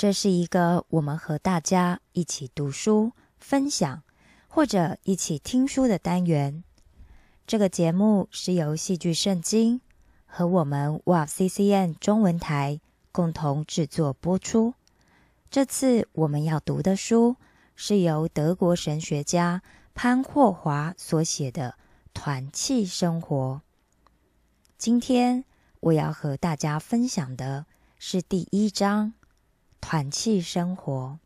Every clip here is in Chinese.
这是一个我们和大家一起读书、分享或者一起听书的单元。这个节目是由戏剧圣经和我们 WAV CCN 中文台共同制作播出。这次我们要读的书是由德国神学家潘霍华所写的《团契生活》。今天。我要和大家分享的是第一章“团契生活”。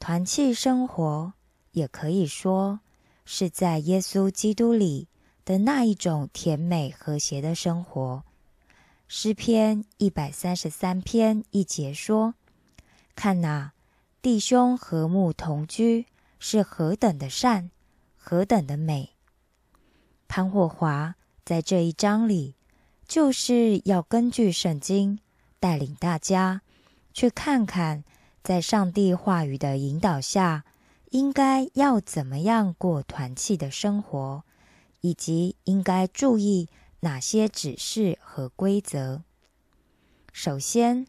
团契生活也可以说是在耶稣基督里的那一种甜美和谐的生活。诗篇一百三十三篇一节说：“看哪，弟兄和睦同居是何等的善，何等的美。”潘霍华在这一章里。就是要根据圣经带领大家去看看，在上帝话语的引导下，应该要怎么样过团契的生活，以及应该注意哪些指示和规则。首先，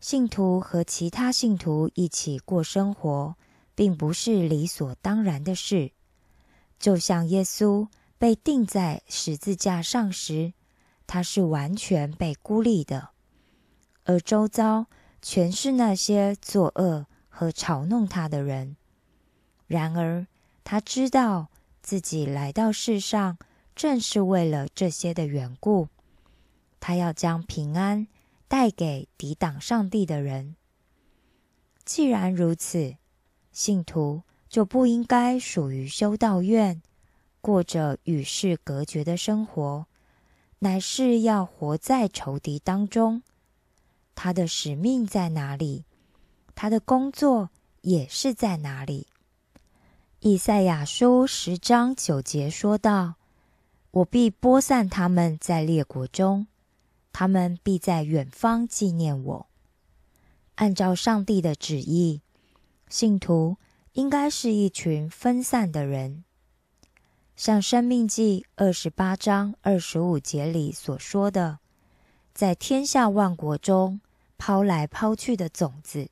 信徒和其他信徒一起过生活，并不是理所当然的事。就像耶稣被钉在十字架上时。他是完全被孤立的，而周遭全是那些作恶和嘲弄他的人。然而，他知道自己来到世上正是为了这些的缘故。他要将平安带给抵挡上帝的人。既然如此，信徒就不应该属于修道院，过着与世隔绝的生活。乃是要活在仇敌当中，他的使命在哪里？他的工作也是在哪里？以赛亚书十章九节说道：“我必播散他们在列国中，他们必在远方纪念我。”按照上帝的旨意，信徒应该是一群分散的人。像《生命记》二十八章二十五节里所说的，在天下万国中抛来抛去的种子，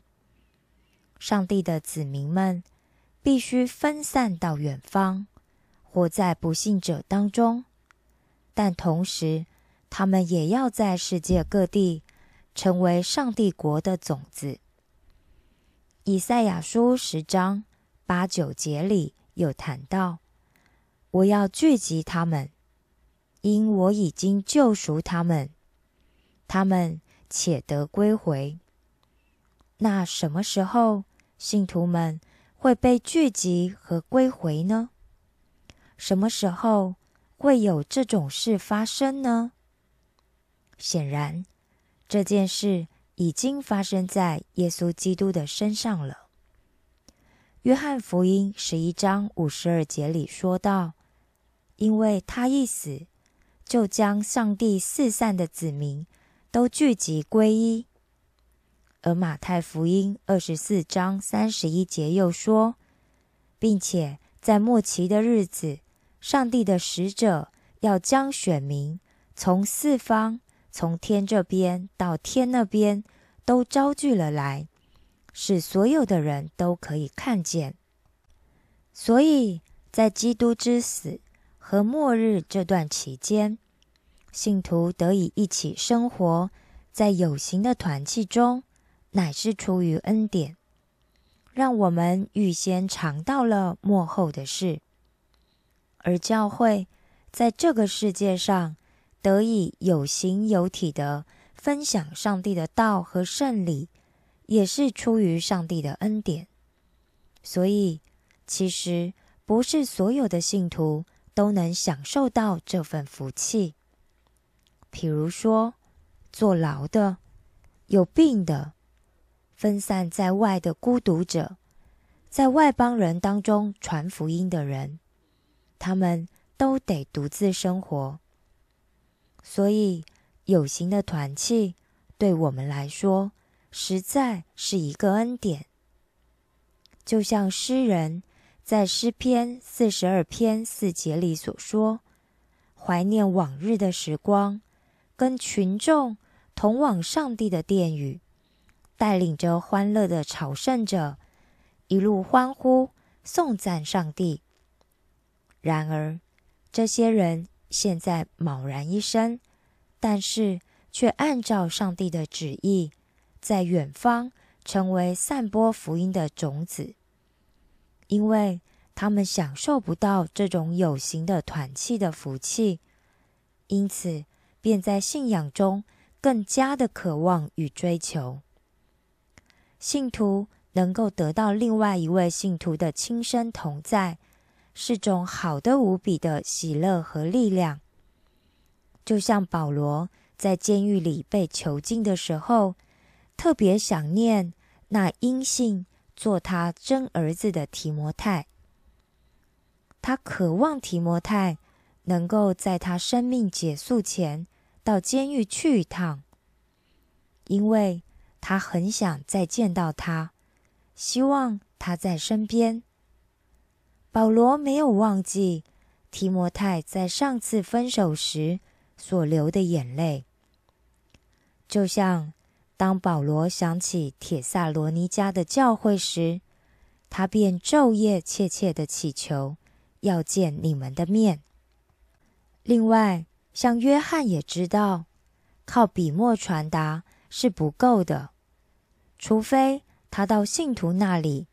上帝的子民们必须分散到远方，活在不幸者当中，但同时，他们也要在世界各地成为上帝国的种子。以赛亚书十章八九节里有谈到。我要聚集他们，因我已经救赎他们，他们且得归回。那什么时候信徒们会被聚集和归回呢？什么时候会有这种事发生呢？显然，这件事已经发生在耶稣基督的身上了。约翰福音十一章五十二节里说道：“因为他一死，就将上帝四散的子民都聚集归一。”而马太福音二十四章三十一节又说，并且在末期的日子，上帝的使者要将选民从四方。从天这边到天那边，都招聚了来，使所有的人都可以看见。所以在基督之死和末日这段期间，信徒得以一起生活在有形的团契中，乃是出于恩典，让我们预先尝到了幕后的事。而教会在这个世界上。得以有形有体的分享上帝的道和圣礼，也是出于上帝的恩典。所以，其实不是所有的信徒都能享受到这份福气。譬如说，坐牢的、有病的、分散在外的孤独者，在外邦人当中传福音的人，他们都得独自生活。所以，有形的团契对我们来说，实在是一个恩典。就像诗人在诗篇四十二篇四节里所说：“怀念往日的时光，跟群众同往上帝的殿宇，带领着欢乐的朝圣者，一路欢呼颂赞上帝。”然而，这些人。现在茫然一生，但是却按照上帝的旨意，在远方成为散播福音的种子，因为他们享受不到这种有形的团契的福气，因此便在信仰中更加的渴望与追求。信徒能够得到另外一位信徒的亲身同在。是种好的无比的喜乐和力量，就像保罗在监狱里被囚禁的时候，特别想念那因信做他真儿子的提摩太。他渴望提摩太能够在他生命结束前到监狱去一趟，因为他很想再见到他，希望他在身边。保罗没有忘记提摩太在上次分手时所流的眼泪，就像当保罗想起铁萨罗尼迦的教会时，他便昼夜切切的祈求要见你们的面。另外，像约翰也知道，靠笔墨传达是不够的，除非他到信徒那里，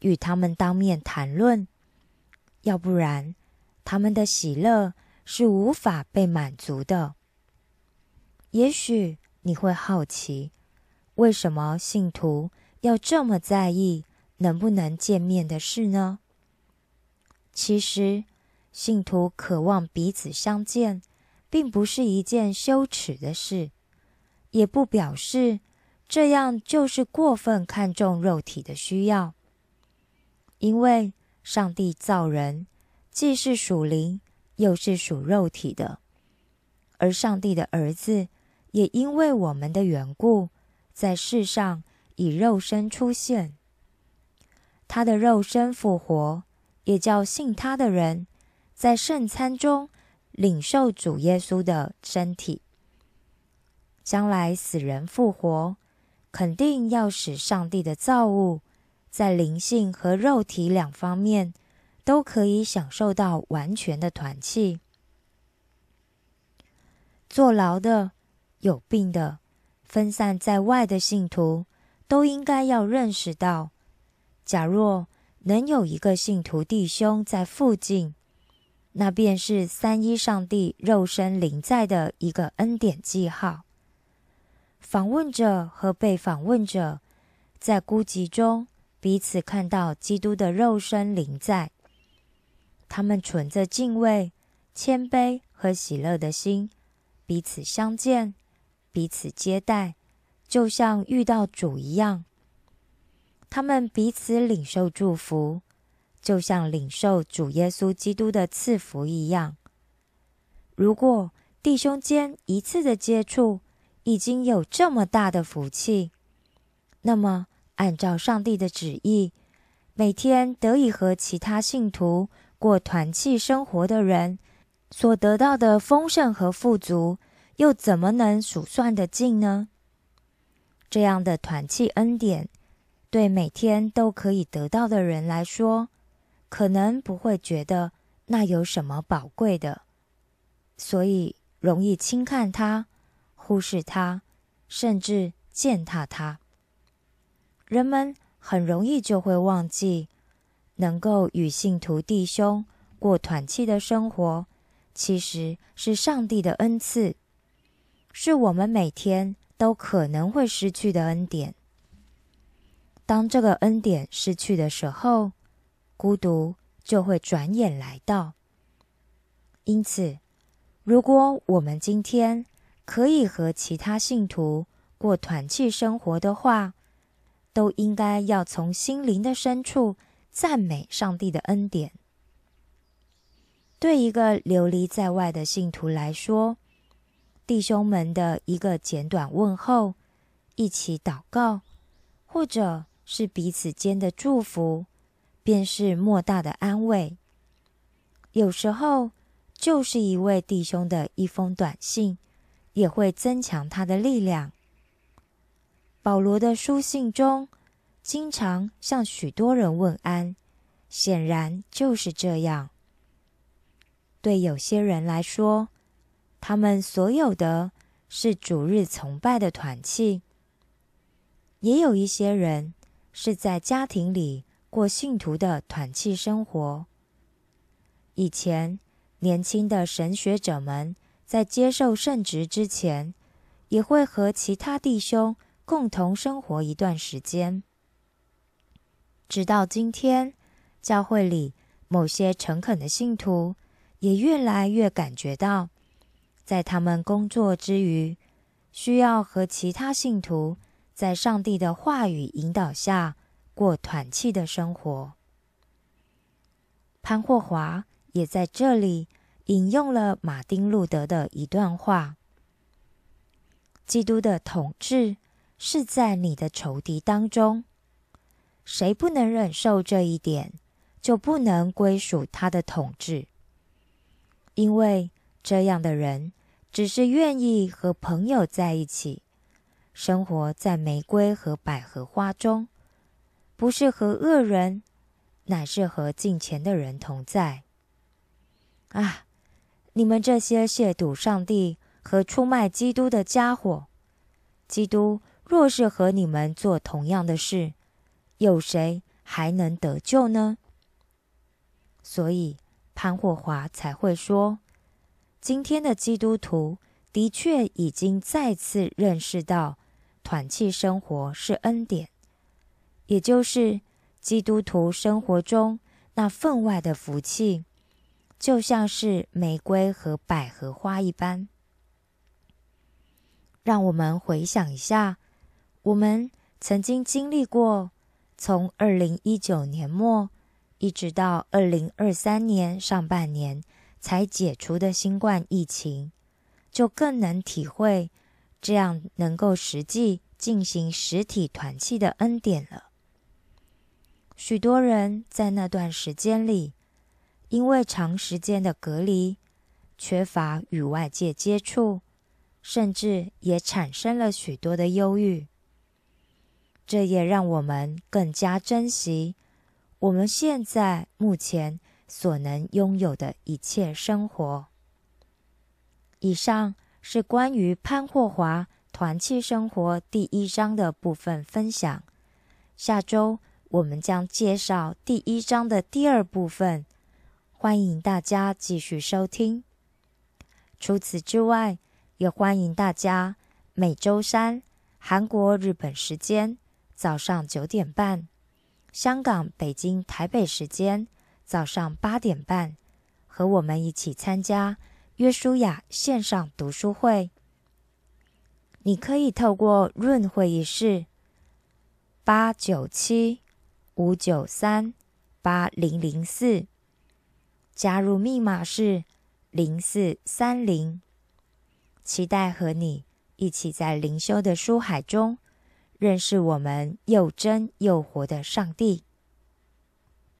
与他们当面谈论。要不然，他们的喜乐是无法被满足的。也许你会好奇，为什么信徒要这么在意能不能见面的事呢？其实，信徒渴望彼此相见，并不是一件羞耻的事，也不表示这样就是过分看重肉体的需要，因为。上帝造人，既是属灵，又是属肉体的。而上帝的儿子，也因为我们的缘故，在世上以肉身出现。他的肉身复活，也叫信他的人，在圣餐中领受主耶稣的身体。将来死人复活，肯定要使上帝的造物。在灵性和肉体两方面，都可以享受到完全的团契。坐牢的、有病的、分散在外的信徒，都应该要认识到：假若能有一个信徒弟兄在附近，那便是三一上帝肉身临在的一个恩典记号。访问者和被访问者在孤寂中。彼此看到基督的肉身临在。他们存着敬畏、谦卑和喜乐的心，彼此相见，彼此接待，就像遇到主一样。他们彼此领受祝福，就像领受主耶稣基督的赐福一样。如果弟兄间一次的接触已经有这么大的福气，那么按照上帝的旨意，每天得以和其他信徒过团契生活的人所得到的丰盛和富足，又怎么能数算得尽呢？这样的团契恩典，对每天都可以得到的人来说，可能不会觉得那有什么宝贵的。所以容易轻看他、忽视他，甚至践踏他。人们很容易就会忘记，能够与信徒弟兄过团契的生活，其实是上帝的恩赐，是我们每天都可能会失去的恩典。当这个恩典失去的时候，孤独就会转眼来到。因此。如果我们今天可以和其他信徒过团契生活的话，都应该要从心灵的深处赞美上帝的恩典。对一个流离在外的信徒来说，弟兄们的一个简短问候、一起祷告，或者是彼此间的祝福，便是莫大的安慰。有时候。就是一位弟兄的一封短信，也会增强他的力量。保罗的书信中，经常向许多人问安，显然就是这样。对有些人来说，他们所有的是主日崇拜的团契；也有一些人是在家庭里过信徒的团契生活。以前。年轻的神学者们在接受圣职之前，也会和其他弟兄共同生活一段时间。直到今天，教会里某些诚恳的信徒也越来越感觉到，在他们工作之余，需要和其他信徒在上帝的话语引导下过团契的生活。潘霍华。也在这里引用了马丁路德的一段话：“基督的统治是在你的仇敌当中，谁不能忍受这一点，就不能归属他的统治。因为这样的人只是愿意和朋友在一起，生活在玫瑰和百合花中，不是和恶人，乃是和近前的人同在。”啊！你们这些亵渎上帝和出卖基督的家伙，基督若是和你们做同样的事，有谁还能得救呢？所以潘霍华才会说，今天的基督徒的确已经再次认识到团契生活是恩典，也就是基督徒生活中那分外的福气。就像是玫瑰和百合花一般，让我们回想一下，我们曾经经历过从二零一九年末一直到二零二三年上半年才解除的新冠疫情，就更能体会这样能够实际进行实体团契的恩典了。许多人在那段时间里。因为长时间的隔离，缺乏与外界接触，甚至也产生了许多的忧郁。这也让我们更加珍惜我们现在目前所能拥有的一切生活。以上是关于潘霍华团契生活第一章的部分分享。下周我们将介绍第一章的第二部分。欢迎大家继续收听。除此之外，也欢迎大家每周三（韩国、日本时间）早上九点半香港、北京、台北时间早上八点半，和我们一起参加约书亚线上读书会。你可以透过润会议室八九七五九三八零零四加入，密码是零四三零。期待和你一起在灵修的书海中。认识我们又真又活的上帝。